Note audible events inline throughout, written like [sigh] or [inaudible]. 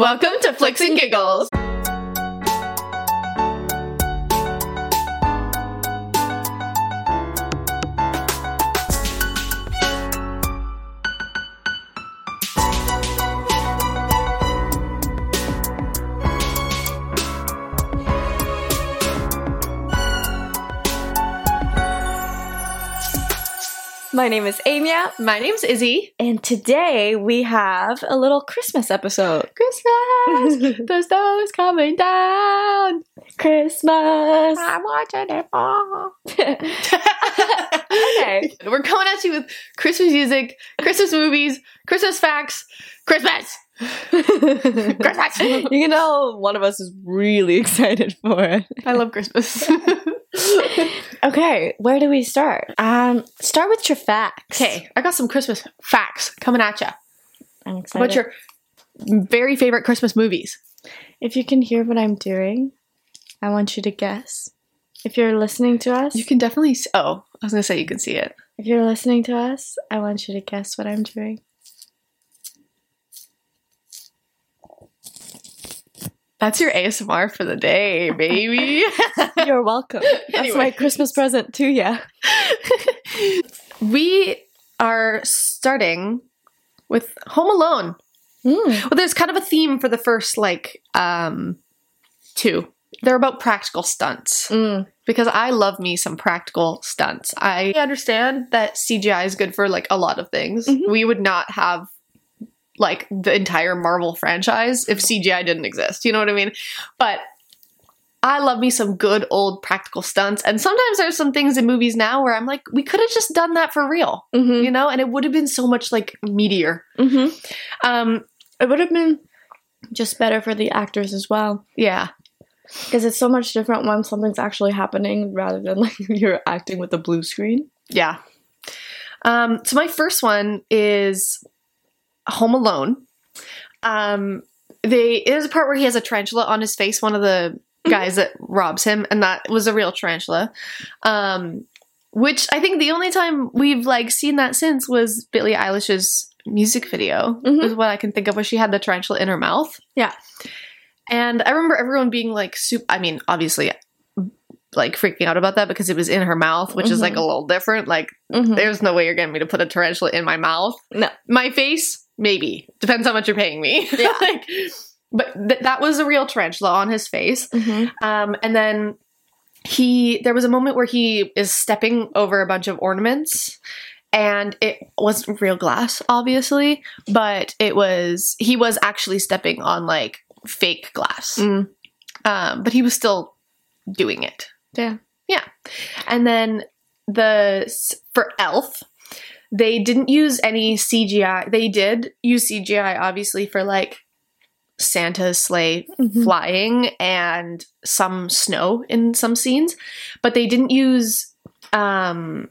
Welcome to Flicks and Giggles. My name is Amia, My name's Izzy. and today we have a little Christmas episode. Christmas, [laughs] the snow's coming down. Christmas! I'm watching it fall. [laughs] okay. We're coming at you with Christmas music, Christmas movies, Christmas facts, Christmas. Christmas. [laughs] you know, one of us is really [laughs] excited for it. I love Christmas. [laughs] Okay, where do we start? Um, start with your facts. okay, I got some Christmas facts coming at you. I'm excited. What's your very favorite Christmas movies? if you can hear what I'm doing, I want you to guess. If you're listening to us, You can definitely. s oh, I was gonna say you can see it. if you're listening to us, I want you to guess what I'm doing. That's your ASMR for the day, baby. [laughs] You're welcome. That's my Christmas present to you. [laughs] we are starting with Home Alone. Mm. Well, there's kind of a theme for the first like um two. They're about practical stunts Mm. because I love me some practical stunts. I understand that CGI is good for like a lot of things. Mhm. We would not have like the entire Marvel franchise if CGI didn't exist. You know what I mean? But I love me some good old practical stunts. And sometimes there's some things in movies now where I'm like, we could have just done that for real, Mm-hmm. you know? And it would have been so much like meatier. Mm-hmm. Um, It would have been just better for the actors as well. yeah. Because it's so much different when something's actually happening rather than [laughs] like you're acting with a blue screen. Yeah. Um, so my first one is Home Alone. Um, they there's a part where he has a tarantula on his face. One of the guys that robs him, and that was a real tarantula. Um, which I think the only time we've like seen that since was Billie Eilish's music video. Mhm. Is what I can think of where she had the tarantula in her mouth. Yeah. And I remember everyone being like, soup. I mean, obviously, like freaking out about that because it was in her mouth, which is like Mhm. a little different. Like, Mm-hmm. there's no way you're getting me to put a tarantula in my mouth. No. My face, maybe. Depends how much you're paying me. [laughs] Yeah. like, but th- that was a real tarantula on his face. Mm-hmm. Um, and then he, there was a moment where he is stepping over a bunch of ornaments. And it wasn't real glass, obviously, but it was, he was actually stepping on like fake glass. Mm. Um, but he was still doing it. Yeah. Yeah and then the for Elf, they didn't use any CGI. They did use CGI obviously for like Santa's sleigh Mhm. flying and some snow in some scenes, but they didn't use um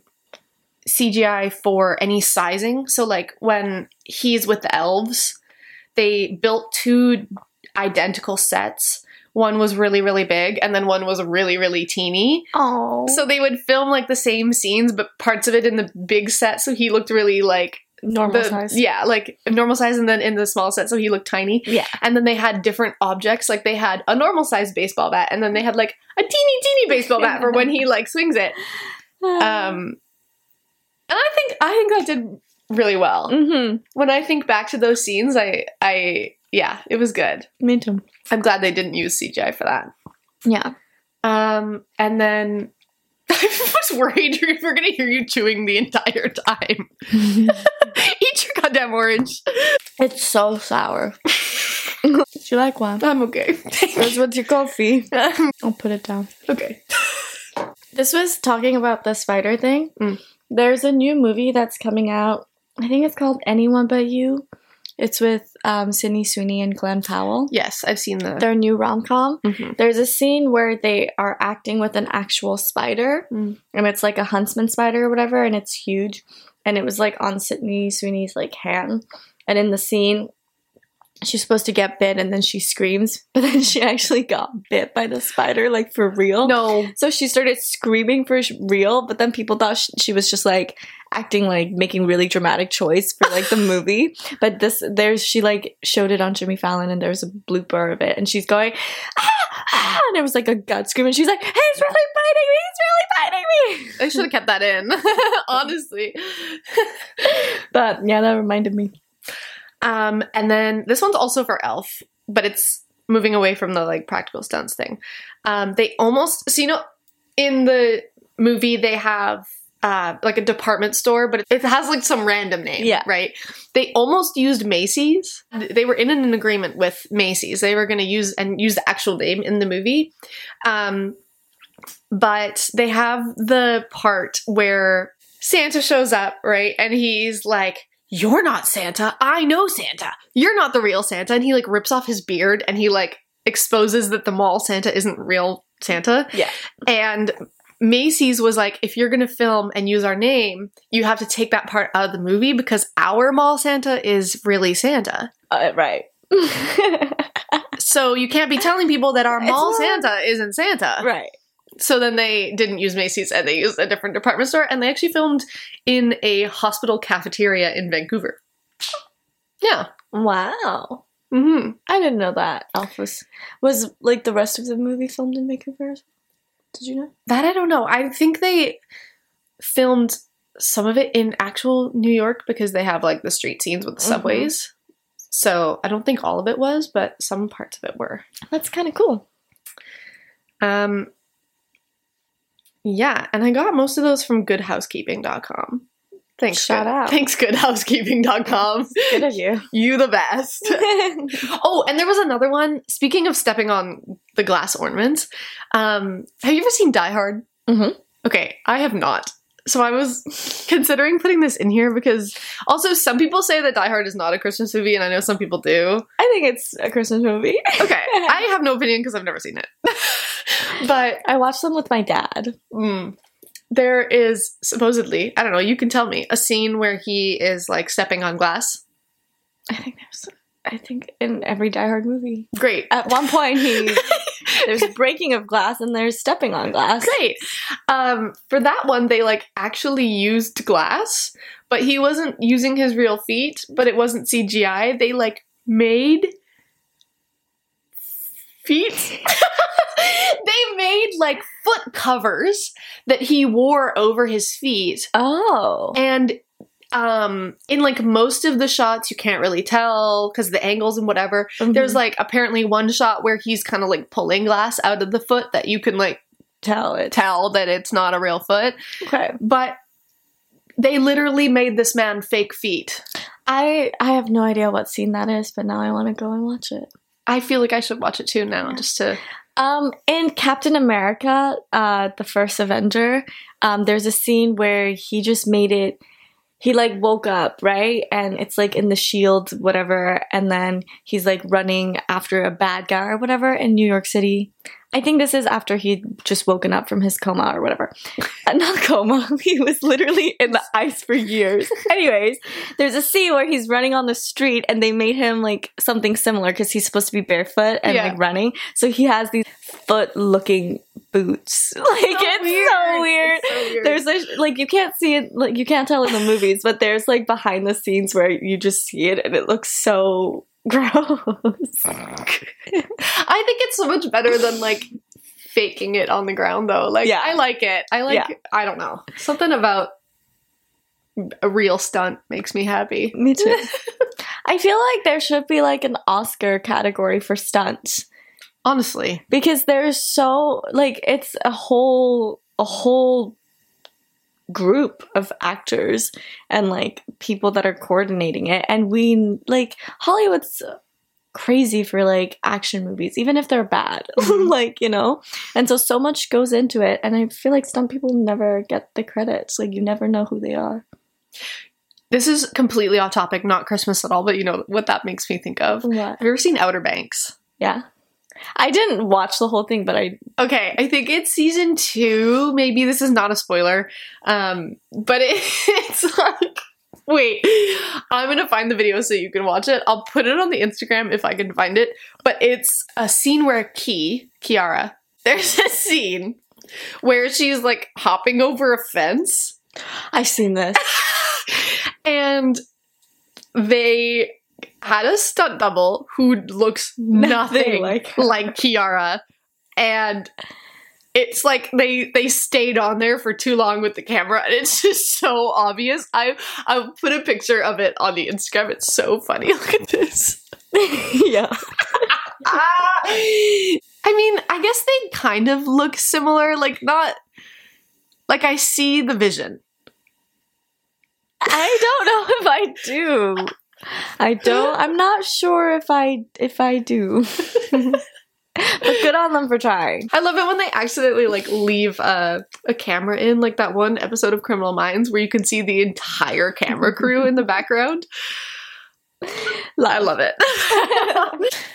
CGI for any sizing. So like when he's with the elves, they built two identical sets. One was really really big and then one was really really teeny. Oh. So they would film like the same scenes, but parts of it in the big set, so he looked really like normal the- size. Yeah, like normal size, and then in the small set, so he looked tiny. Yeah. And then they had different objects, like they had a normal size baseball bat, and then they had like a teeny teeny baseball bat for when he like swings it. [laughs] Um, and I think I think that did really well. mm-hmm. When I think back to those scenes, I I yeah, it was good. Me too. I'm glad they didn't use CGI for that. Yeah. Um, and then [laughs] I was worried we were gonna hear you chewing the entire time. [laughs] Eat your goddamn orange. it's so sour. [laughs] Would you like one? I'm okay. Where's what's your coffee? I'll put it down. okay. This was talking about the spider thing. Mm. There's a new movie that's coming out. I think it's called Anyone But You. It's with um, Sydney Sweeney and Glen Powell. Yes, I've seen the. Their new rom com. Mhm. There's a scene where they are acting with an actual spider, Mm. and it's like a huntsman spider or whatever, and it's huge. And it was like on Sydney Sweeney's like hand. And in the scene, she's supposed to get bit and then she screams, [laughs] but then she actually got bit by the spider, like for real. No. So she started screaming for real, but then people thought sh- she was just like acting like making really dramatic choice for like the [laughs] movie. But this, there's she like showed it on Jimmy Fallon, and there's a blooper of it, and she's going, ah, ah, and it was like a gut scream, and she's like, he's really biting me, he's really biting me. I should have kept that in, [laughs] honestly. But yeah, that reminded me. Um, and then this one's also for Elf, but it's moving away from the like practical stunts thing. Um, they almost so you know in the movie they have uh like a department store, but it has like some random name. Yeah. Right. They almost used Macy's. They were in an agreement with Macy's. They were gonna use and use the actual name in the movie. Um but they have the part where Santa shows up, right? And he's like, You're not Santa. I know Santa. You're not the real Santa. And he like rips off his beard and he like exposes that the mall Santa isn't real Santa. Yeah. And Macy's was like, if you're going to film and use our name, you have to take that part out of the movie because our mall Santa is really Santa. Uh, right. [laughs] So you can't be telling people that our It's mall not- Santa isn't Santa. right. So then they didn't use Macy's and they used a different department store and they actually filmed in a hospital cafeteria in Vancouver. Yeah. Wow. hmm I didn't know that. Elf was was like the rest of the movie filmed in Vancouver. Did you know? That I don't know. I think they filmed some of it in actual New York because they have like the street scenes with the Mhm. subways. So I don't think all of it was, but some parts of it were. That's kind of cool. Um yeah, and I got most of those from goodhousekeeping.com. Thanks. Shout Good- out. Thanks goodhousekeeping.com. Good of you. [laughs] you the best. [laughs] Oh, and there was another one. Speaking of stepping on the glass ornaments, um, have you ever seen Die Hard? Mhm. Okay, I have not. So I was [laughs] considering putting this in here because also some people say that Die Hard is not a Christmas movie, and I know some people do. I think it's a Christmas movie. Okay, I have no opinion because I've never seen it. But I watched them with my dad. mm, there is supposedly, I don't know, you can tell me, a scene where he is like stepping on glass. I think there's. I think in every Die Hard movie, Great. at one point he [laughs] there's breaking of glass and there's stepping on glass. Great. Um, for that one, they like actually used glass, but he wasn't using his real feet, but it wasn't CGI. They like made feet. [laughs] [laughs] they made like foot covers that he wore over his feet. Oh, And um in like most of the shots you can't really tell because the angles and whatever there's Mhm. like apparently one shot where he's kind of like pulling glass out of the foot that you can like tell it. tell that it's not a real foot. Okay, But they literally made this man fake feet. I I have no idea what scene that is, but now I want to go and watch it. I feel like I should watch it too now, just to. Um, in Captain America, uh, the first Avenger, um, there's a scene where he just made it. He like woke up, right? And it's like in the shield, whatever. And then he's like running after a bad guy or whatever in New York City. I think this is after he'd just woken up from his coma or whatever. [laughs] Not coma. [laughs] He was literally in the ice for years. [laughs] Anyways, there's a scene where he's running on the street and they made him like something similar because he's supposed to be barefoot and Yeah. like running. So he has these foot looking boots. Like it's so weird. There's a like you can't see it like you can't tell in the movies, but there's like behind the scenes where you just see it and it looks so [laughs] gross. [laughs] I think it's so much better than like faking it on the ground, though. Like, Yeah. I like it. I like. Yeah. I don't know. Something about a real stunt makes me happy. Me too. [laughs] I feel like there should be like an Oscar category for stunts. Honestly, because there's so like it's a whole a whole group of actors and like people that are coordinating it and we like hollywood's crazy for like action movies even if they're bad [laughs] Mhm. like you know and so so much goes into it and i feel like some people never get the credits like you never know who they are this is completely off topic, not Christmas at all. But you know what that makes me think of? Have you ever seen Outer Banks? yeah i didn't watch the whole thing but i Okay, I think it's season two. Maybe this is not a spoiler, um, but it, [laughs] it's like Wait, I'm gonna find the video so you can watch it. I'll put it on the Instagram if I can find it. But it's a scene where Key, Kiara, [laughs] there's a scene where she's like hopping over a fence I've seen this. [laughs] and they had a stunt double who looks nothing, Nothing like like. Kiara. And it's like they they stayed on there for too long with the camera and it's just so obvious. I I'll put a picture of it on the Instagram. It's so funny. [laughs] Look at this. [laughs] yeah. Ah! [laughs] I mean, I guess they kind of look similar, like not like I see the vision. I don't know if I do. [laughs] I don't. I'm not sure if I if I do. [laughs] but good on them for trying. I love it when they accidentally like leave uh, a camera in, like that one episode of Criminal Minds where you can see the entire camera crew in the background. [laughs] I love it.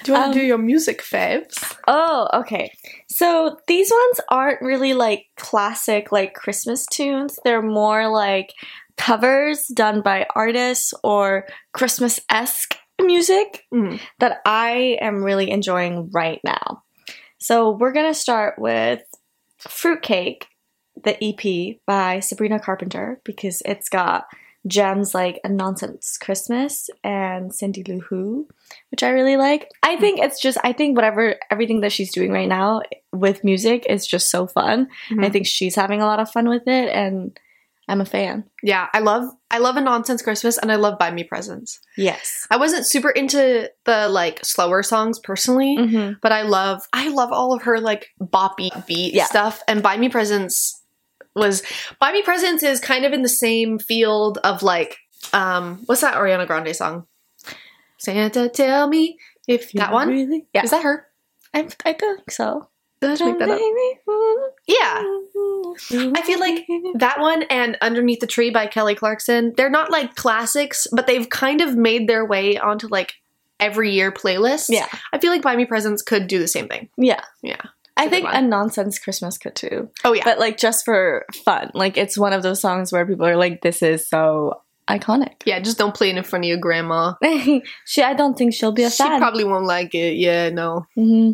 do you want Um, to do your music faves? Oh, okay. So these ones aren't really like classic like Christmas tunes. They're more like covers done by artists or Christmas esque music Mm. that I am really enjoying right now. So we're gonna start with Fruitcake, the EP by Sabrina Carpenter, because it's got gems like A Nonsense Christmas and Cindy Lou Who, which I really like. I think it's just I think whatever everything that she's doing right now with music is just so fun. I Mhm. think she's having a lot of fun with it and I'm a fan. Yeah, I love I love a nonsense Christmas and I love Buy Me Presents. Yes. I wasn't super into the like slower songs personally, hmm but I love I love all of her like boppy beat Yeah. stuff. And Buy Me Presents was Buy Me Presents is kind of in the same field of like um what's that Ariana Grande song? Santa tell me if that one Really? Yeah. is that her? I, I think so. Did I make that up? Yeah. I feel like that one and Underneath the Tree by Kelly Clarkson, they're not like classics, but they've kind of made their way onto like every year playlists. Yeah. I feel like Buy Me Presents could do the same thing. Yeah. Yeah. I think good a nonsense Christmas could too. Oh yeah. But like just for fun. Like it's one of those songs where people are like, this is so iconic. yeah, just don't play it in front of your grandma. [laughs] she I don't think she'll be a She fan. probably won't like it. Yeah, no. hmm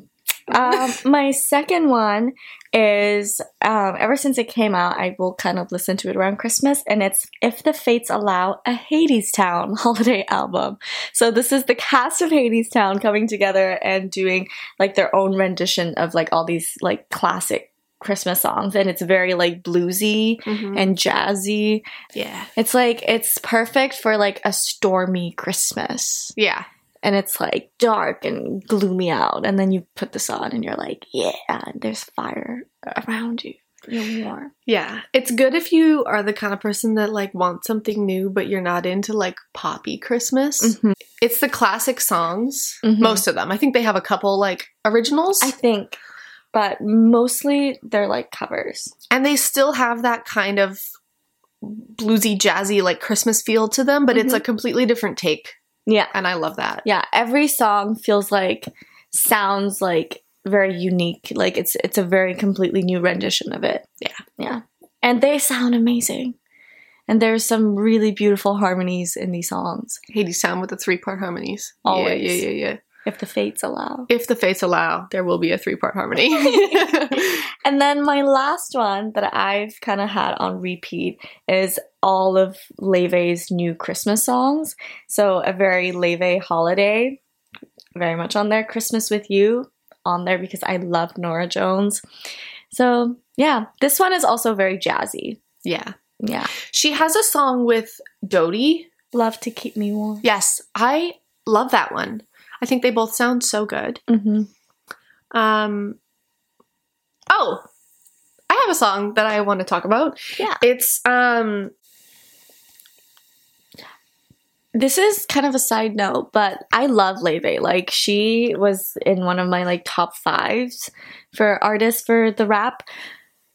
um, [laughs] my second one is um, ever since it came out, I will kind of listen to it around Christmas, and it's If the Fates Allow, a Hadestown [laughs] holiday album. So this is the cast of Hadestown coming together and doing like their own rendition of like all these like classic Christmas songs, and it's very like bluesy And and jazzy. yeah. It's like it's perfect for like a stormy Christmas Yeah. And it's like dark and gloomy out and then you put this on and you're like yeah there's fire around you you're warm Yeah. It's good if you are the kind of person that like wants something new, but you're not into like poppy Christmas. Mm-hmm. It's the classic songs. Mhm. Most of them. I think they have a couple like originals. i think but mostly they're like covers and they still have that kind of bluesy jazzy like christmas feel to them but it's Mhm. a completely different take yeah. And i love that. Yeah every song feels like sounds like very unique like it's it's a very completely new rendition of it. Yeah. yeah. And they sound amazing. And there's some really beautiful harmonies in these songs. Hades sound with the three part harmonies. Always. yeah yeah yeah yeah if the fates allow if the fates allow there will be a three part harmony [laughs] And then my last one that I've kind of had on repeat is all of Laufey's new Christmas songs. So a very Laufey holiday, very much on there. Christmas with You on there because I love Norah Jones. So yeah, this one is also very jazzy. yeah Yeah, she has a song with dodie love to keep me warm. yes i love that one i think they both sound so good hmm um oh i have a song that i want to talk about Yeah. it's um This is kind of a side note, but I love Laufey. Like she was in one of my like top fives for artists for the rap,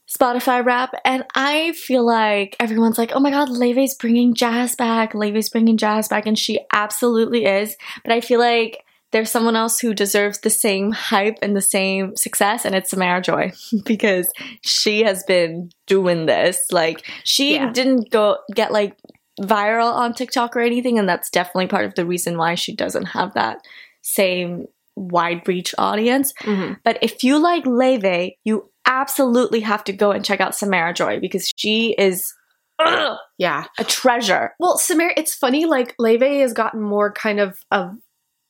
Spotify rap, and I feel like everyone's like, "Oh my God, Laufey's bringing jazz back. Laufey's bringing jazz back," and she absolutely is. But I feel like there's someone else who deserves the same hype and the same success, and it's Samara Joy [laughs] because she has been doing this. Like she Yeah. didn't go get like viral on TikTok or anything, and that's definitely part of the reason why she doesn't have that same wide reach audience. Mhm. But if you like Laufey, you absolutely have to go and check out Samara Joy because she is ugh, Yeah. a treasure. Well, Samara, it's funny. Like Laufey has gotten more kind of of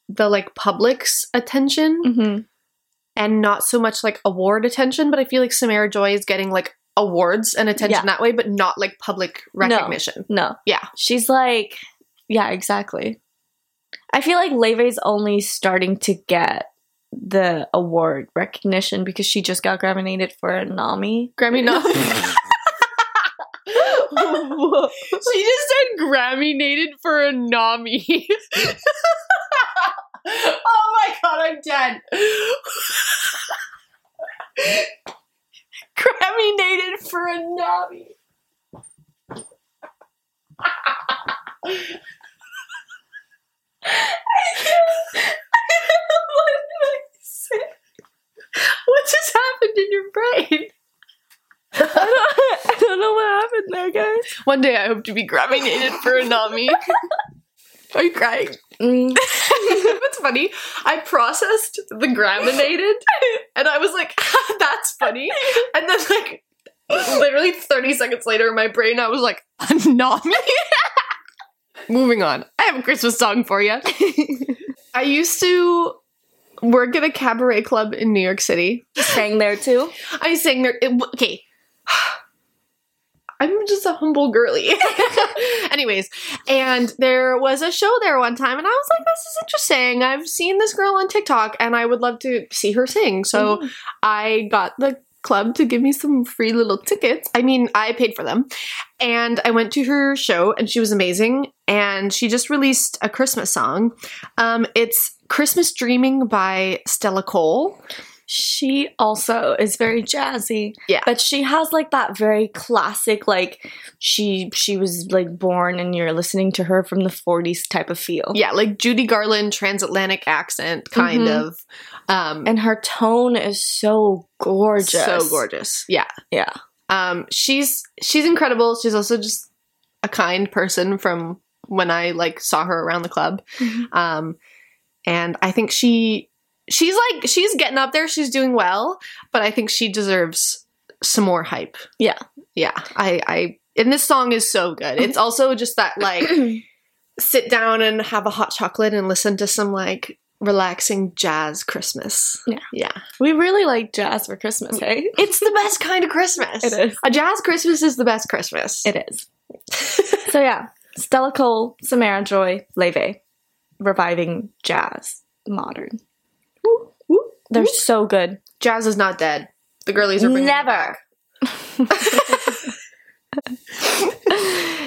the like public's attention Mm-hmm. and not so much like award attention. But I feel like Samara Joy is getting like awards and attention Yeah. that way, but not like public recognition. No. Yeah. She's like, yeah, exactly. I feel like Laufey's only starting to get the award recognition because she just got nominated for a Nami. Grammy [laughs] Nami. she just said Grammy nated for a Nami. [laughs] oh my god, I'm dead. Grammy nated for a Nami. what just happened in your brain? I don't, I don't know what happened there, guys. One day I hope to be Grammy nated for a Nami. Are you crying? Mm. [laughs] It's funny. I processed the Graminated and I was like, [laughs] that's funny. And then, like, literally 30 seconds later in my brain, I was like, a Nami? [laughs] Moving on. I have a Christmas song for you. I used to work at a cabaret club in New York City. Sang there too. I sang there. It, okay. I'm just a humble girly. [laughs] Anyways, and there was a show there one time, and I was like, this is interesting. I've seen this girl on TikTok, and I would love to see her sing. So Mhm. I got the club to give me some free little tickets. I mean, I paid for them. And I went to her show, and she was amazing. And she just released a Christmas song. Um, it's Christmas Dreaming by Stella Cole. She also is very jazzy. Yeah. But she has like that very classic, like she she was like born and you're listening to her from the 40s type of feel. Yeah, like Judy Garland transatlantic accent kind Mhm. of. Um And her tone is so gorgeous. so gorgeous. Yeah. Yeah. Um she's she's incredible. She's also just a kind person from when I like saw her around the club. Mhm. Um and I think she she's like she's getting up there, she's doing well, but I think she deserves some more hype. Yeah. Yeah. I I and this song is so good. It's also just that like [clears throat] sit down and have a hot chocolate and listen to some like relaxing jazz Christmas. Yeah. Yeah. we really like jazz for Christmas, hey? Eh? [laughs] It's the best kind of Christmas. It is. A jazz Christmas is the best Christmas. It is. [laughs] so yeah, Stella Cole, Samara Joy, Laufey, reviving jazz, modern. They're so good. jazz is not dead. The girlies are bringing Never. [laughs]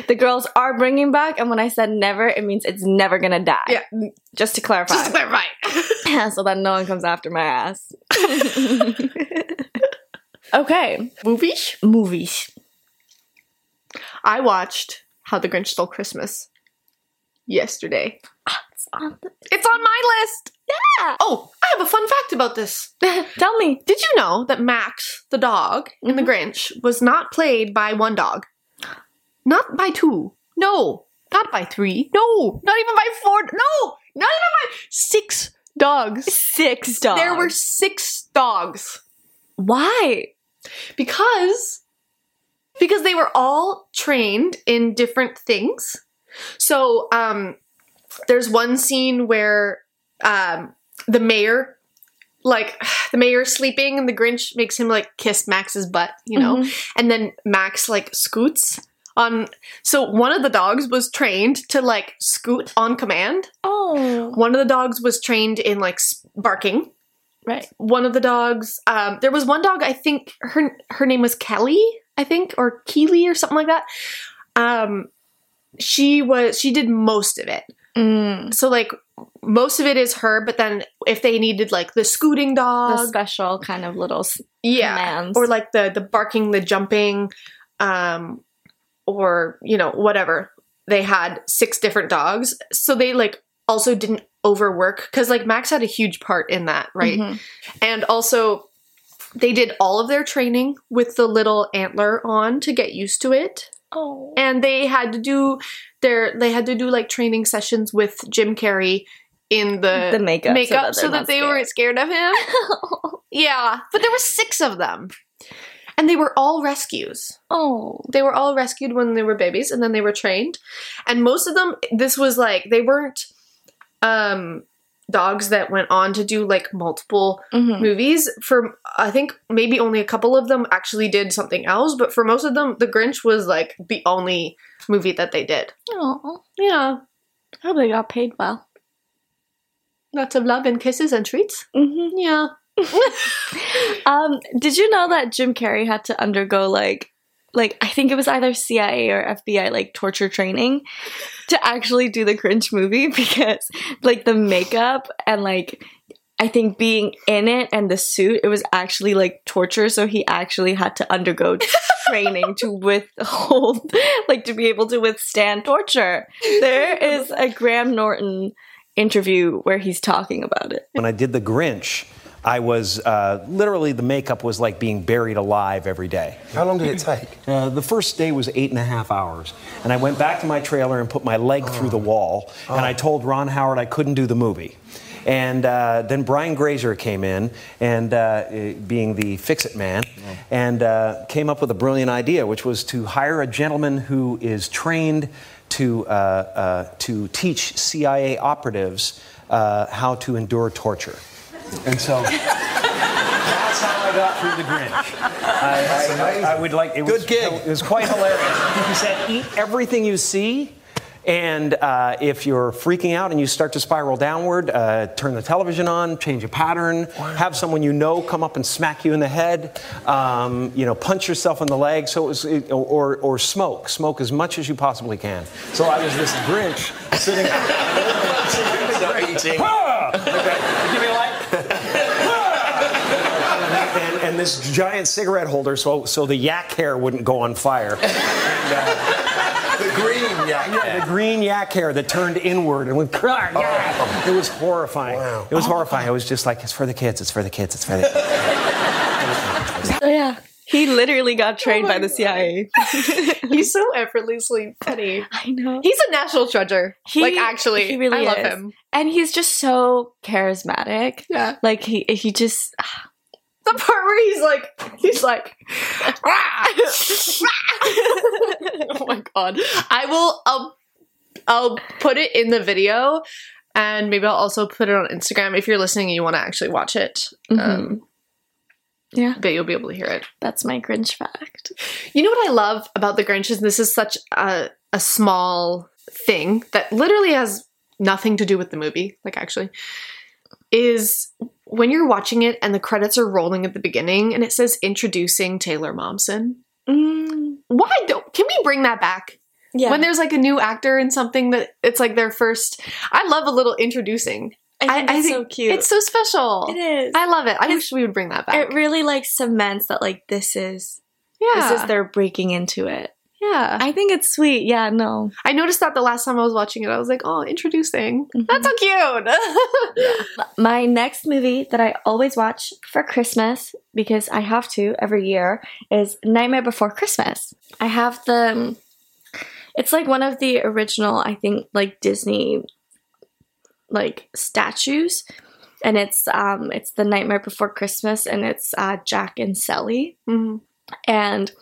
the girls are bringing back, and when I said never, it means it's never gonna die. Yeah. Just to clarify. Just to clarify. [laughs] so that no one comes after my ass. [laughs] okay, Movies? movies. I watched How the Grinch Stole Christmas yesterday. It's on the- It's on my list. Yeah. Oh, I have a fun fact about this. [laughs] Tell me. Did you know that Max, the dog in The Grinch, was not played by one dog? Not by two. No. Not by three. No. Not even by four. No. Not even by six dogs. Six dogs. There were six dogs. why? Because because they were all trained in different things. So, um there's one scene where um the mayor like [sighs] the mayor's sleeping and the Grinch makes him like kiss Max's butt, you know? Mhm. And then Max like scoots on so one of the dogs was trained to like scoot on command. Oh. One of the dogs was trained in like barking. Right. One of the dogs um there was one dog I think her her name was Kelly, I think or Keely or something like that. Um she was she did most of it. Mm. So like most of it is her, but then if they needed like the scooting dog, The special kind of little yeah, commands. or like the the barking, the jumping, um, or you know whatever. They had six different dogs, so they like also didn't overwork because like Max had a huge part in that, right? Mhm. And also they did all of their training with the little antler on to get used to it. Oh. and they had to do their they had to do like training sessions with Jim Carrey in the, The makeup, so makeup that so that, they scared. weren't scared of him. [laughs] yeah, but there were six of them, and they were all rescues. oh. They were all rescued when they were babies, and then they were trained. And most of them, this was like they weren't um dogs that went on to do like multiple Mhm. movies for i think maybe only a couple of them actually did something else but for most of them the grinch was like the only movie that they did Oh. yeah I hope they got paid well. lots of love and kisses and treats hmm yeah [laughs] Um, did you know that Jim Carrey had to undergo like like I think it was either CIA or FBI like torture training to actually do the Grinch movie [laughs] because like the makeup and like I think being in it and the suit it was actually like torture so he actually had to undergo [laughs] training to withhold like to be able to withstand torture. There is a Graham Norton interview where he's talking about it. When I did The Grinch, I was uh, literally the makeup was like being buried alive every day. How long did it take? Uh, the first day was eight and a half hours. And I went back to my trailer and put my leg through the wall. And I told Ron Howard I couldn't do the movie. And uh, then Brian Grazer came in, and uh, eh, being the fix it man, and uh, came up with a brilliant idea, which was to hire a gentleman who is trained to, uh, uh, to teach CIA operatives uh, how to endure torture. And so [laughs] that's how I got through the Grinch. [laughs] I, I, I would like it was, Good gig. It was quite hilarious. He said, "Eat everything you see." And uh, if you're freaking out and you start to spiral downward, uh, turn the television on, change a pattern, have someone you know come up and smack you in the head, um, you know, punch yourself in the leg. So it was, it, or, or smoke, smoke as much as you possibly can. So I was this Grinch sitting. [laughs] Eating. Ah! Okay, give me a light. and, and this giant cigarette holder, so so the yak hair wouldn't go on fire. [laughs] The green yak. hair, The green yak hair that turned inward and went. "Krah, oh. yeah." It was horrifying. Wow. It was horrifying. Oh. I was just like, it's for the kids. It's for the kids. It's for the kids. So [laughs] oh, yeah, he literally got trained by the CIA. [laughs] he's so effortlessly funny I know. he's a national treasure He- like actually he really i love him and he's just so charismatic. yeah Like he he just ah, the part where he's like he's like [laughs] oh my god. I will i'll i'll put it in the video and maybe i'll also put it on instagram if you're listening and you want to actually watch it. Um, yeah, but you'll be able to hear it. That's my Grinch fact. you know what i love about the grinch is this is such a, a small thing that literally has nothing to do with the movie like actually is when you're watching it and the credits are rolling at the beginning and it says introducing taylor momsen Mm, why don't can we bring that back? Yeah, when there's like a new actor in something that it's like their first i love a little introducing. I think it's so cute. it's so special. It is. i love it. I It's- wish we would bring that back. It really like cements that like this is yeah this is their breaking into it. Yeah I think it's sweet. Yeah, no. i noticed that the last time i was watching it i was like oh introducing Mhm. that's so cute [laughs] My next movie that I always watch for Christmas because I have to every year is Nightmare Before Christmas. I have the it's like one of the original I think like Disney like statues and it's um it's the Nightmare Before Christmas and it's uh Jack and Sally Mhm. and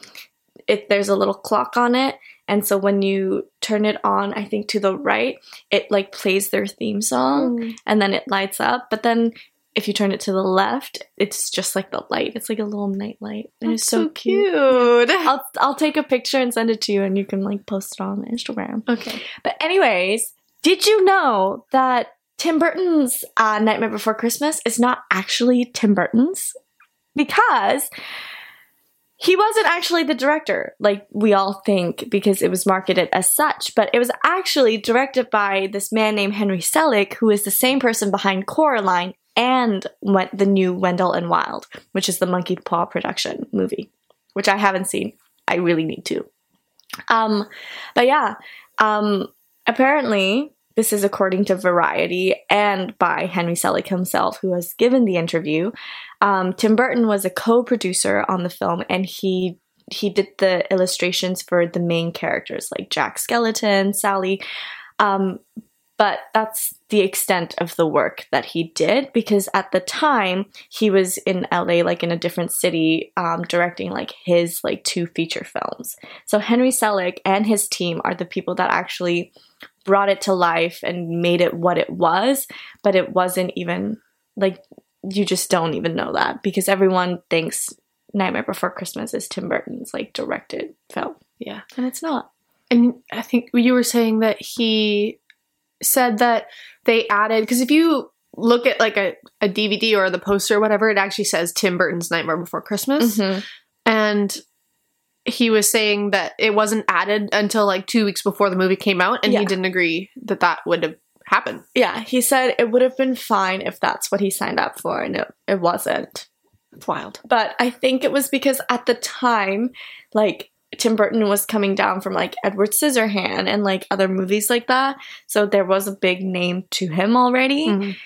it there's a little clock on it and so when you turn it on I think to the right it like plays their theme song and then it lights up. But then if you turn it to the left, it's just like the light. It's like a little night light. And it's so, cute. [laughs] I'll I'll take a picture and send it to you and you can like post it on Instagram. okay But anyways, did you know that Tim Burton's uh, Nightmare Before Christmas is not actually Tim Burton's? Because he wasn't actually the director, like we all think, because it was marketed as such, but it was actually directed by this man named Henry Selick, who is the same person behind Coraline and Wen- the new Wendell and Wild, which is the Monkey Paw production movie, which I haven't seen. I really need to. Um, but yeah, um, apparently, this is according to Variety and by Henry Selick himself, who has given the interview. Um, Tim Burton was a co producer on the film and he he did the illustrations for the main characters like Jack Skellington, Sally. Um, but that's the extent of the work that he did because at the time he was in LA, like in a different city, um, directing like his like two feature films. So Henry Selick and his team are the people that actually brought it to life and made it what it was, but it wasn't even like you just don't even know that because everyone thinks Nightmare Before Christmas is Tim Burton's like directed film, Yeah. and it's not. And I think you were saying that he said that they added because if you look at like a, a DVD or the poster or whatever, it actually says Tim Burton's Nightmare Before Christmas. Mhm. And he was saying that it wasn't added until like two weeks before the movie came out, and Yeah. he didn't agree that that would have happened. Yeah, he said it would have been fine if that's what he signed up for, and it, it wasn't. It's wild. But I think it was because at the time, like, Tim Burton was coming down from like Edward Scissorhand and like other movies like that. So there was a big name to him already. Mhm.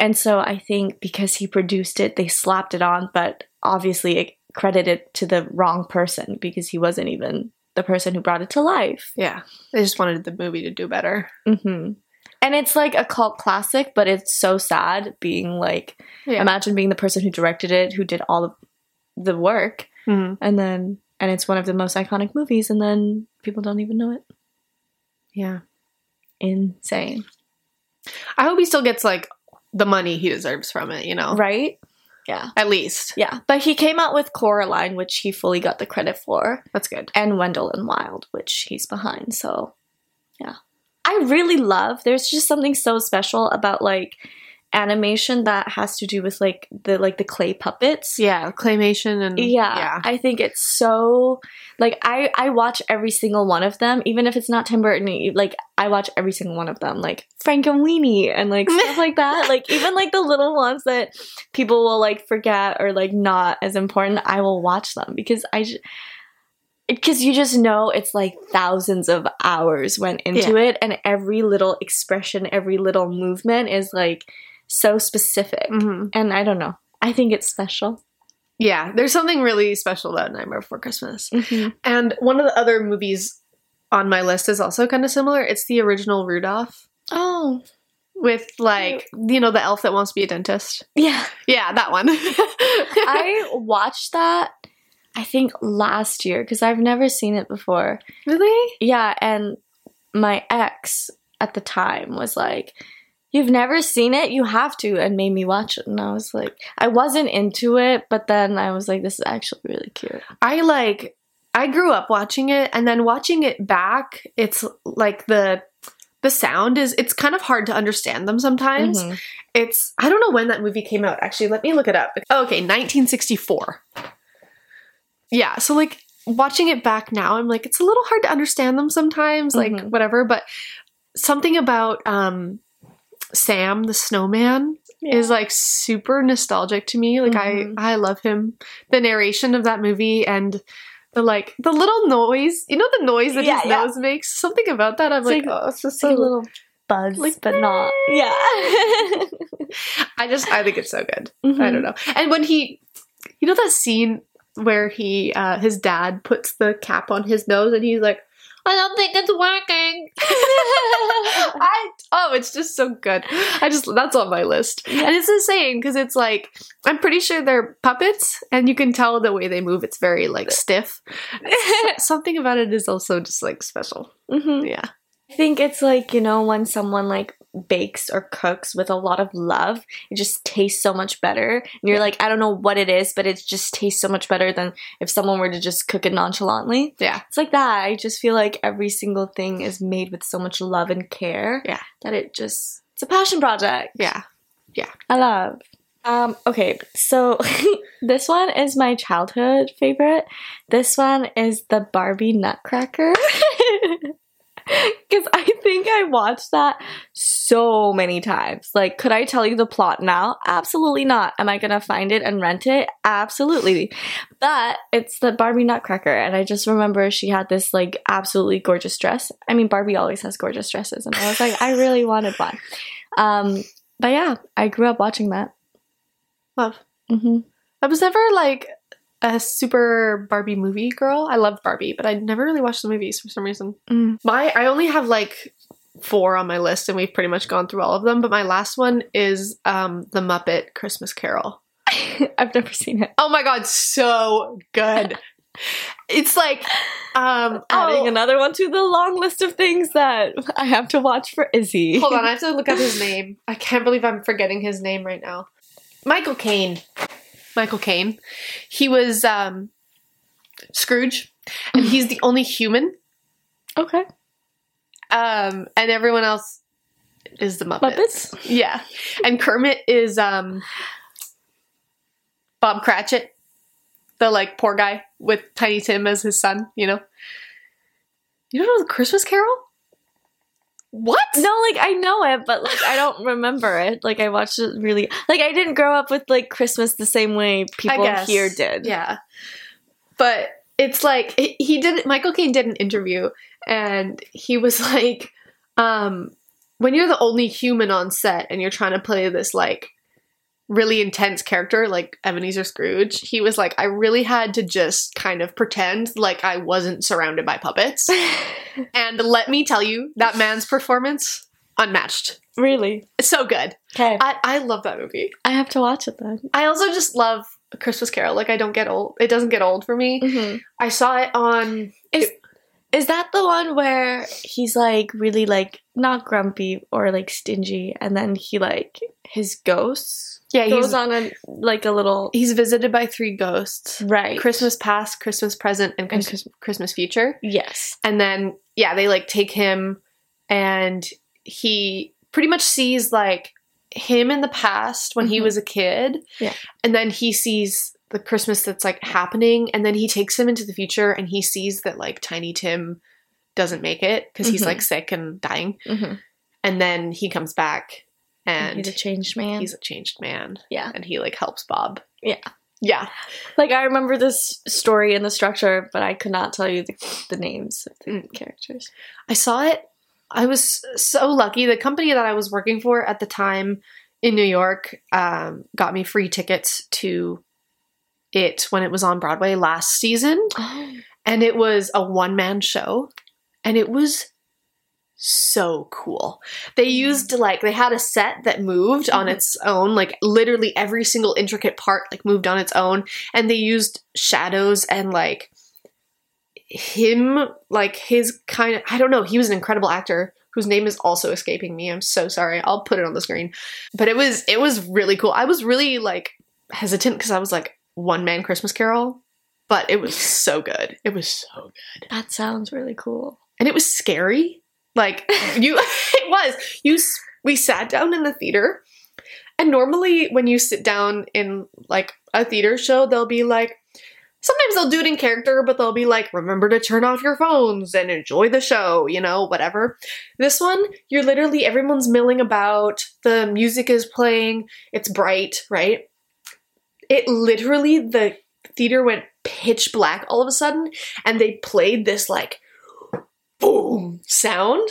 And so I think because he produced it, they slapped it on, but obviously it credited it to the wrong person because he wasn't even the person who brought it to life. Yeah, they just wanted the movie to do better. hmm And it's like a cult classic, but it's so sad being like, Yeah. imagine being the person who directed it, who did all of the work, Mhm. and then, and it's one of the most iconic movies, and then people don't even know it. Yeah, Insane. I hope he still gets like the money he deserves from it. You know, Right? Yeah. At least Yeah. But he came out with Coraline, which he fully got the credit for, that's good. and Wendell and Wild, which he's behind. So, yeah. I really love, there's just something so special about like animation that has to do with like the like the clay puppets. Yeah, claymation and Yeah, yeah. I think it's so like I I watch every single one of them, even if it's not Tim Burton. Like I watch every single one of them, like Frankenweenie and like stuff like that. [laughs] Like even like the little ones that people will like forget or like not as important, I will watch them because I. J- because you just know it's like thousands of hours went into it, and every little expression, every little movement is like so specific. Mhm. And I don't know. I think it's special. Yeah, there's something really special about Nightmare Before Christmas. And one of the other movies on my list is also kind of similar. It's the original Rudolph Oh, with like you know the elf that wants to be a dentist. yeah. Yeah, that one. [laughs] I watched that, I think last year, because I've never seen it before. really Yeah, and my ex at the time was like, You've never seen it? You have to, and made me watch it. And I was like, I wasn't into it, but then I was like, This is actually really cute. I like I grew up watching it and then watching it back, it's like the the sound is it's kind of hard to understand them sometimes. Mhm. It's I don't know when that movie came out. Actually, let me look it up. Oh, okay, 1964. Yeah, so like watching it back now, I'm like it's a little hard to understand them sometimes, like Mhm. whatever, but something about um Sam the snowman is like super nostalgic to me. Like Mhm. I I love him. The narration of that movie and the like the little noise, you know the noise that Yeah, his yeah. nose makes. Something about that. I'm like, like- oh, it's just so a little buzz, Like, but not. Yeah. [laughs] I just I think it's so good. I Mhm. don't know. And when he, you know that scene where he uh his dad puts the cap on his nose and he's like, I don't think it's working. [laughs] I oh, it's just so good. I just that's on my list, and it's insane because it's like I'm pretty sure they're puppets, and you can tell the way they move. It's very like stiff. [laughs] Something about it is also just like special. Mhm. Yeah, I think it's like, you know, when someone like bakes or cooks with a lot of love, it just tastes so much better. And you're like, I don't know what it is, but it just tastes so much better than if someone were to just cook it nonchalantly. yeah, It's like that. I just feel like every single thing is made with so much love and care. Yeah. That it just it's a passion project. Yeah. Yeah. I love. Um, okay, so [laughs] this one is my childhood favorite. This one is the Barbie Nutcracker. [laughs] [laughs] Because I think I watched that so many times. Like, could I tell you the plot now? Absolutely not. Am I gonna find it and rent it? Absolutely. But it's the Barbie Nutcracker, and I just remember she had this like absolutely gorgeous dress. I mean, Barbie always has gorgeous dresses, and I was like, I really wanted one. Um, but yeah, I grew up watching that. Love. hmm I was never like a super Barbie movie girl. I love Barbie, but I never really watched the movies for some reason. Mm. My I only have like four on my list and we've pretty much gone through all of them, but my last one is um The Muppet Christmas Carol. [laughs] I've never seen it. Oh my god, so good. it's like um [laughs] Adding oh, another one to the long list of things that I have to watch for Izzy. Hold on, I have to look up his [laughs] name. I can't believe I'm forgetting his name right now. Michael Caine. Michael Caine. He was um Scrooge, and he's the only human. Okay. Um, and everyone else is the Muppets. Muppets? Yeah, and Kermit is um Bob Cratchit, the like poor guy with Tiny Tim as his son. You know. You don't know the Christmas Carol? What? No, like I know it, but like I don't remember it. Like I watched it really like I didn't grow up with like Christmas the same way people here did. Yeah. But it's like he- did Michael Caine did an interview and he was [laughs] like um when you're the only human on set and you're trying to play this like really intense character like Ebenezer Scrooge, he was like I really had to just kind of pretend like I wasn't surrounded by puppets. [laughs] and let me tell you, that man's performance unmatched. really? It's So good. Okay. I, I, love that movie. I have to watch it then. I also just love A Christmas Carol. Like I don't get old. It doesn't get old for me. Mm-hmm. I saw it on. Is is that the one where he's like really like not grumpy or like stingy, and then he like his ghosts Yeah, goes he's on a like a little he's visited by three ghosts: right Christmas past, Christmas present, and And Christmas, Christmas future. Yes. And then yeah, they like take him, and he pretty much sees like him in the past when he Mhm. was a kid. Yeah. and then he sees the Christmas that's like happening, and then he takes him into the future, and he sees that like Tiny Tim doesn't make it because he's Mhm. like sick and dying. Mm-hmm. and then he comes back and he's a changed man. he's a changed man yeah. and he like helps bob Yeah. yeah Like I remember this story and the structure, but I could not tell you the, the names of the Mm. characters. i saw it i was so lucky the company that i was working for at the time in new york um, got me free tickets to it when it was on broadway last season. Oh. and it was a one-man show. And it was so cool. They mm. used like they had a set that moved on its own like literally every single intricate part like moved on its own. And they used shadows and like him like his kind of i don't know he was an incredible actor whose name is also escaping me. I'm so sorry. I'll put it on the screen. But it was it was really cool. I was really like hesitant because i was like one man christmas carol but it was [laughs] so good it was so good That sounds really cool. and it was scary. Like [laughs] you, [laughs] it was. You, we sat down in the theater, and normally when you sit down in like a theater show, they'll be like, sometimes they'll do it in character, but they'll be like, remember to turn off your phones and enjoy the show, you know, whatever. This one, you're literally everyone's milling about. The music is playing. It's bright, right? It literally the theater went pitch black all of a sudden, and they played this like boom sound.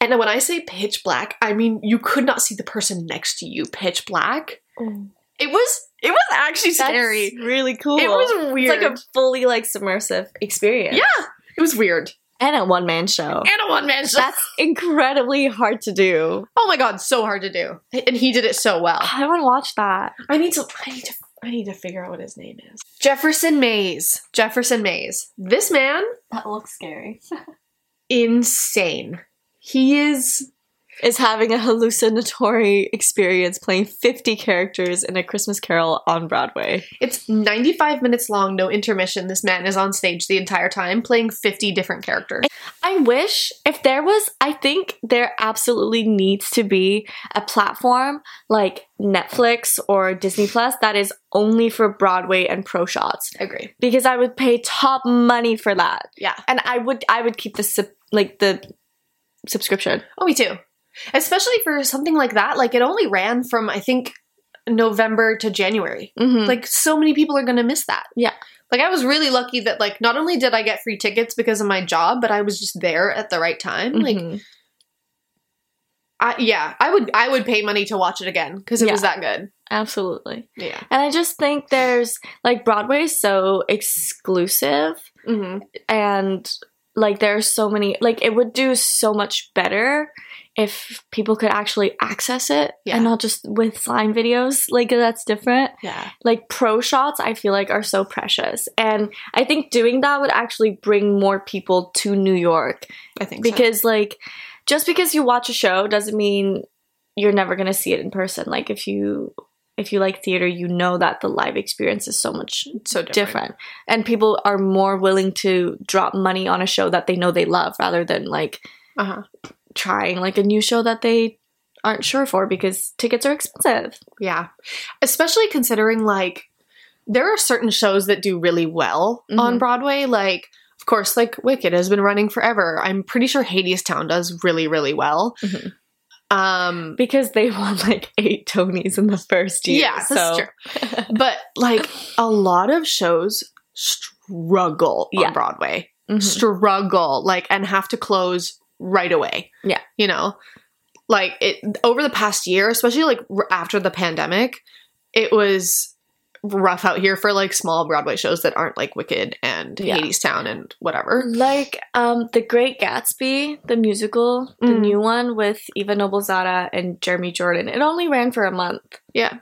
And when I say pitch black, I mean you could not see the person next to you pitch black. Oh. It was it was actually scary. That's really cool. It was weird. It's like a fully like submersive experience. yeah, it was weird. And a one man show. And a one man show. That's incredibly hard to do. oh my god, so hard to do. And he did it so well. I want to watch that. I need to I need to I need to figure out what his name is. Jefferson Mays. Jefferson Mays. This man That looks scary. [laughs] insane. He is Is having a hallucinatory experience playing 50 characters in a Christmas Carol on Broadway. It's 95 minutes long, no intermission. This man is on stage the entire time playing 50 different characters. I wish if there was, I think there absolutely needs to be a platform like Netflix or Disney Plus that is only for Broadway and pro shots I Agree. because I would pay top money for that. Yeah. And I would I would keep the sub, like the subscription. Oh, me too. Especially for something like that. Like it only ran from, I think, November to January. Mhm. Like so many people are going to miss that. Yeah. Like I was really lucky that like not only did I get free tickets because of my job, but I was just there at the right time. Like Mhm. I, yeah, I would I would pay money to watch it again because it was that good. Absolutely. Yeah. And I just think there's like Broadway is so exclusive hmm and like there's so many like it would do so much better if people could actually access it Yeah. and not just with sign videos like that's different Yeah. like pro shots i feel like are so precious and i think doing that would actually bring more people to new york I think so. because like just because you watch a show doesn't mean you're never going to see it in person like if you if you like theater you know that the live experience is so much so different. different. and people are more willing to drop money on a show that they know they love rather than like Uh-huh. Trying like a new show that they aren't sure for because tickets are expensive Yeah. Especially considering like there are certain shows that do really well on Mhm. Broadway. Like, of course, like Wicked has been running forever. I'm pretty sure Hadestown does really, really well. Mhm. Um because they won like eight tonys in the first year yeah, so that's true. but like a lot of shows struggle Yeah. on Broadway. Mhm. Struggle like and have to close right away. Yeah. You know. Like it over the past year, especially like r- after the pandemic, it was rough out here for like small Broadway shows that aren't like Wicked and Yeah. Hadestown and whatever. like um the great gatsby the musical the Mm. new one with eva noblezada and jeremy jordan it only ran for a month Yeah.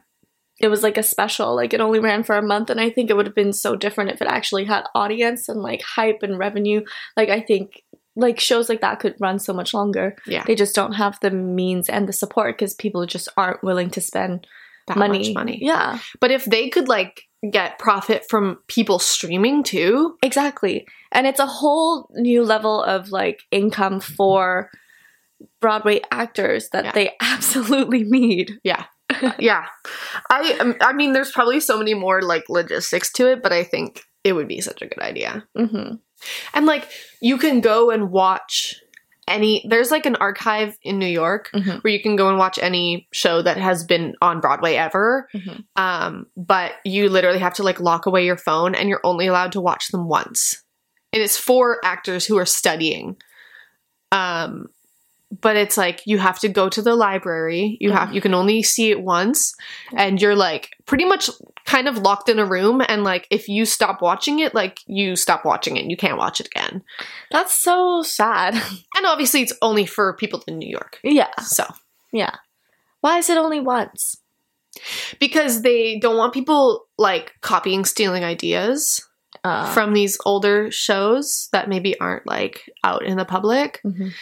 it was like a special like it only ran for a month and i think it would have been so different if it actually had audience and like hype and revenue like i think like shows like that could run so much longer Yeah. they just don't have the means and the support because people just aren't willing to spend That money much money. yeah But if they could like get profit from people streaming too, exactly and it's a whole new level of like income for broadway actors that Yeah. they [laughs] absolutely need yeah. Yeah. I um, I mean there's probably so many more like logistics to it, but I think it would be such a good idea. hmm And like you can go and watch any there's like an archive in New York Mhm. where you can go and watch any show that has been on Broadway ever. Mhm. Um but you literally have to like lock away your phone and you're only allowed to watch them once. And it's for actors who are studying. Um but it's like you have to go to the library. You have you can only see it once and you're like pretty much kind of locked in a room and like if you stop watching it like you stop watching it and you can't watch it again. that's so sad [laughs] And obviously it's only for people in New York. yeah So, yeah why is it only once because they don't want people like copying stealing ideas uh, from these older shows that maybe aren't like out in the public mhm.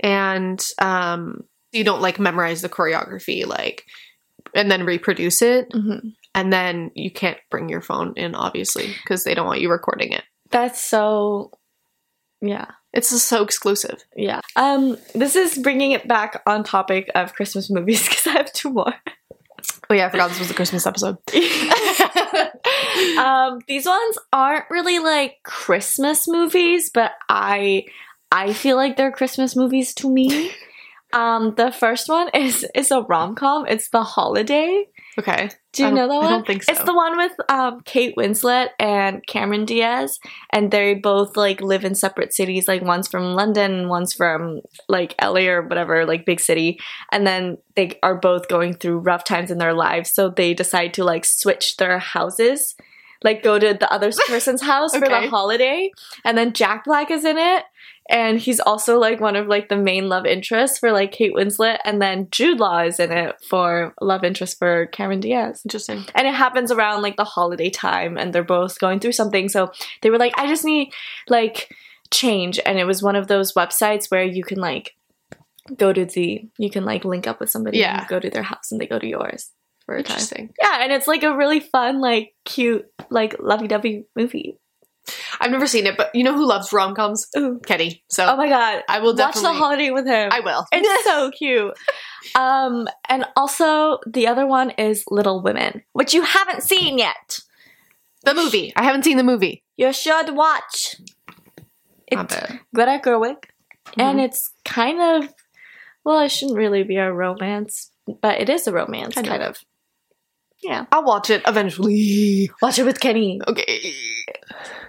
and um you don't like memorize the choreography like and then reproduce it Mhm. And then you can't bring your phone in obviously because they don't want you recording it. That's so yeah. It's just so exclusive. Yeah. Um this is bringing it back on topic of christmas movies [laughs] because i have two more. Oh yeah i forgot this was a christmas episode. [laughs] Um these ones aren't really like christmas movies but i i feel like they're christmas movies to me. [laughs] Um the first one is is a rom-com. It's the holiday okay do you know that one? I don't think so. It's the one with um, Kate Winslet and Cameron Diaz, and they both like live in separate cities. Like one's from London, one's from like LA or whatever, like big city. And then they are both going through rough times in their lives, so they decide to like switch their houses, like go to the other [laughs] person's house for the holiday. And then Jack Black is in it, and he's also like one of like the main love interests for like Kate Winslet, and then Jude Law is in it for love interest for Cameron Diaz. Interesting. And it happens around like the holiday time and they're both going through something. So they were like i just need like change. And it was one of those websites where you can like go to the you can like link up with somebody Yeah. and go to their house and they go to yours for a time. Interesting. Yeah and it's like a really fun like cute like lovey-dovey movie i've never seen it but you know who loves rom-coms Ooh. kenny so oh my god i will watch the holiday with him i will it's so [laughs] cute um and also the other one is little women which you haven't seen yet the movie i haven't seen the movie You should watch. It's. Greta Gerwig, and Mhm. it's kind of well, it shouldn't really be a romance, but it is a romance, Kind kind, of. of. Yeah, i'll watch it eventually [laughs] watch it with Kenny. okay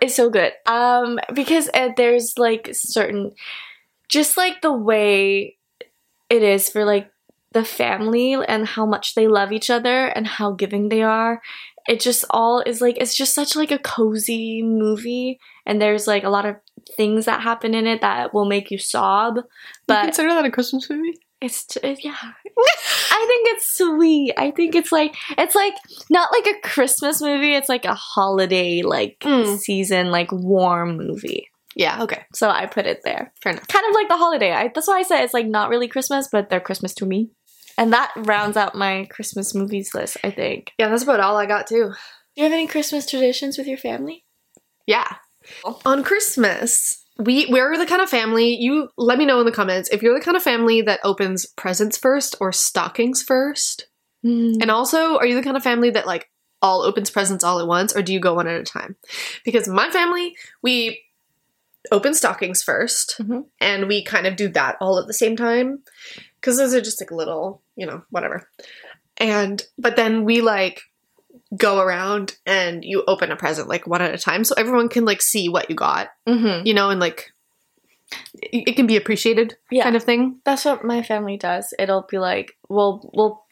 It's so good. Um, because uh, there's like certain, just like the way it is for like the family and how much they love each other and how giving they are. It just all is like it's just such like a cozy movie and there's like a lot of things that happen in it that will make you sob. you But consider that a Christmas movie? It's t- yeah. I think it's sweet. I think it's like it's like not like a Christmas movie, it's like a holiday like Mm. season like warm movie. Yeah. Okay. So I put it there. Fair enough. Kind of like the holiday. I, that's why I said it's like not really Christmas, but they're Christmas to me. And that rounds out my Christmas movies list, I think. Yeah, that's about all I got too. Do you have any Christmas traditions with your family? Yeah. On Christmas, we we're the kind of family. You let me know in the comments if you're the kind of family that opens presents first or stockings first. Mm. And also, are you the kind of family that like all opens presents all at once, or do you go one at a time? Because my family, we open stockings 1st Mhm. and we kind of do that all at the same time. Because those are just like little, you know, whatever. And but then we like go around and you open a present like one at a time, so everyone can like see what you got, Mm-hmm. you know, and like it can be appreciated, Yeah. kind of thing. That's what my family does. It'll be like, we'll, we'll,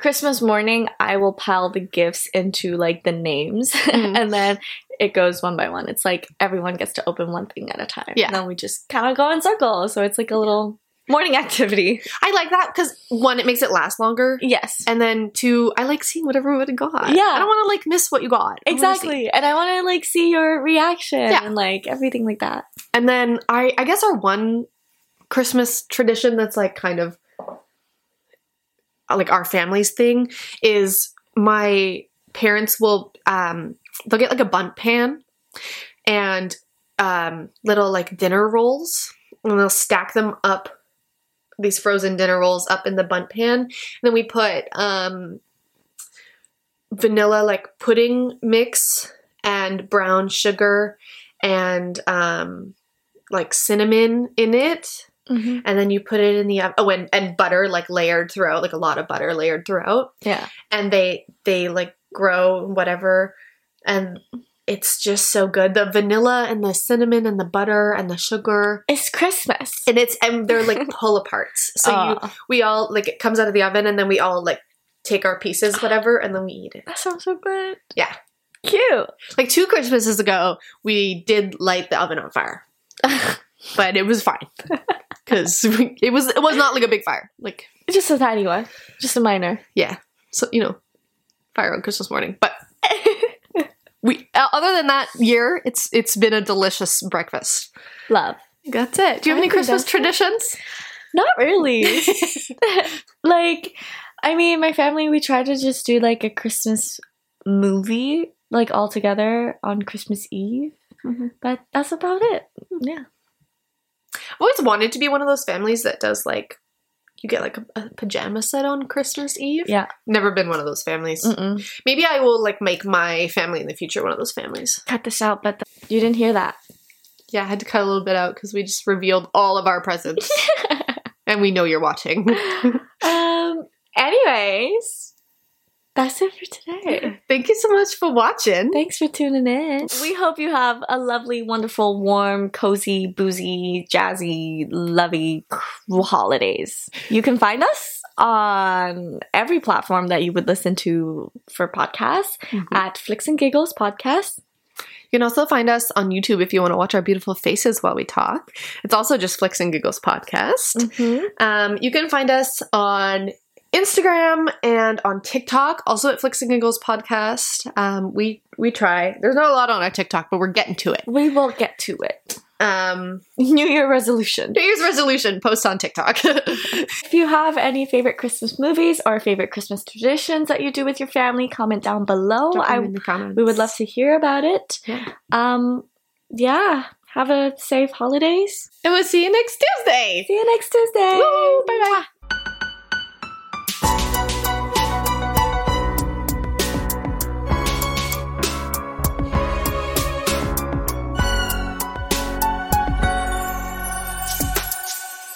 Christmas morning, I will pile the gifts into like the names [laughs] Mm. and then it goes one by one. It's like everyone gets to open one thing at a time. Yeah. And then we just kind of go in circles. So it's like a little morning activity. I like that because one, it makes it last longer. Yes. And then two, I like seeing what everyone got. Yeah. I don't want to like miss what you got. I. Exactly. And I want to like see your reaction Yeah. and like everything like that. And then I I guess our one Christmas tradition that's like kind of like our family's thing is my parents will um they'll get like a Bundt pan and um little like dinner rolls and they'll stack them up these frozen dinner rolls up in the Bundt pan and then we put um vanilla like pudding mix and brown sugar and um like cinnamon in it Mm-hmm. and then you put it in the oven oh and, and butter like layered throughout like a lot of butter layered throughout Yeah. and they they like grow whatever and it's just so good the vanilla and the cinnamon and the butter and the sugar It's Christmas. and it's and they're like [laughs] pull aparts so you we all like it comes out of the oven and then we all like take our pieces whatever and then we eat it that sounds so good. Yeah. Cute. like two christmases ago we did light the oven on fire [laughs] but it was fine because it was it was not like a big fire like Just a tiny one. Just a minor. yeah so you know fire on christmas morning but we uh, other than that year it's it's been a delicious breakfast Love. that's it do you have I any christmas that's it. traditions Not really. [laughs] [laughs] like, I mean, my family, we try to just do like a Christmas movie, like all together on Christmas Eve. Mhm. But that's about it. Yeah. i've always wanted to be one of those families that does like you get like a, a pajama set on christmas eve Yeah. never been one of those families Mm-mm. maybe i will like make my family in the future one of those families Cut this out, but the- you didn't hear that. yeah i had to cut a little bit out because we just revealed all of our presents [laughs] and we know you're watching [laughs] um. Anyways, that's it for today. thank you so much for watching Thanks for tuning in. We hope you have a lovely, wonderful, warm, cozy, boozy, jazzy, lovey holidays. You can find us on every platform that you would listen to for podcasts Mhm. at Flicks and Giggles Podcast. You can also find us on YouTube if you want to watch our beautiful faces while we talk. It's also just Flicks and Giggles podcast. Mm-hmm. Um, you can find us on Instagram and on TikTok, also at Flicks and Giggles podcast. Um, we we try. There's not a lot on our TikTok, but we're getting to it. We will get to it. Um, New Year resolution. New Year's resolution: post on TikTok. [laughs] If you have any favorite Christmas movies or favorite Christmas traditions that you do with your family, comment down below. I in the comments. we would love to hear about it. Yeah. Um, yeah. Have a safe holidays. And we'll see you next Tuesday. See you next Tuesday. Woo, bye bye.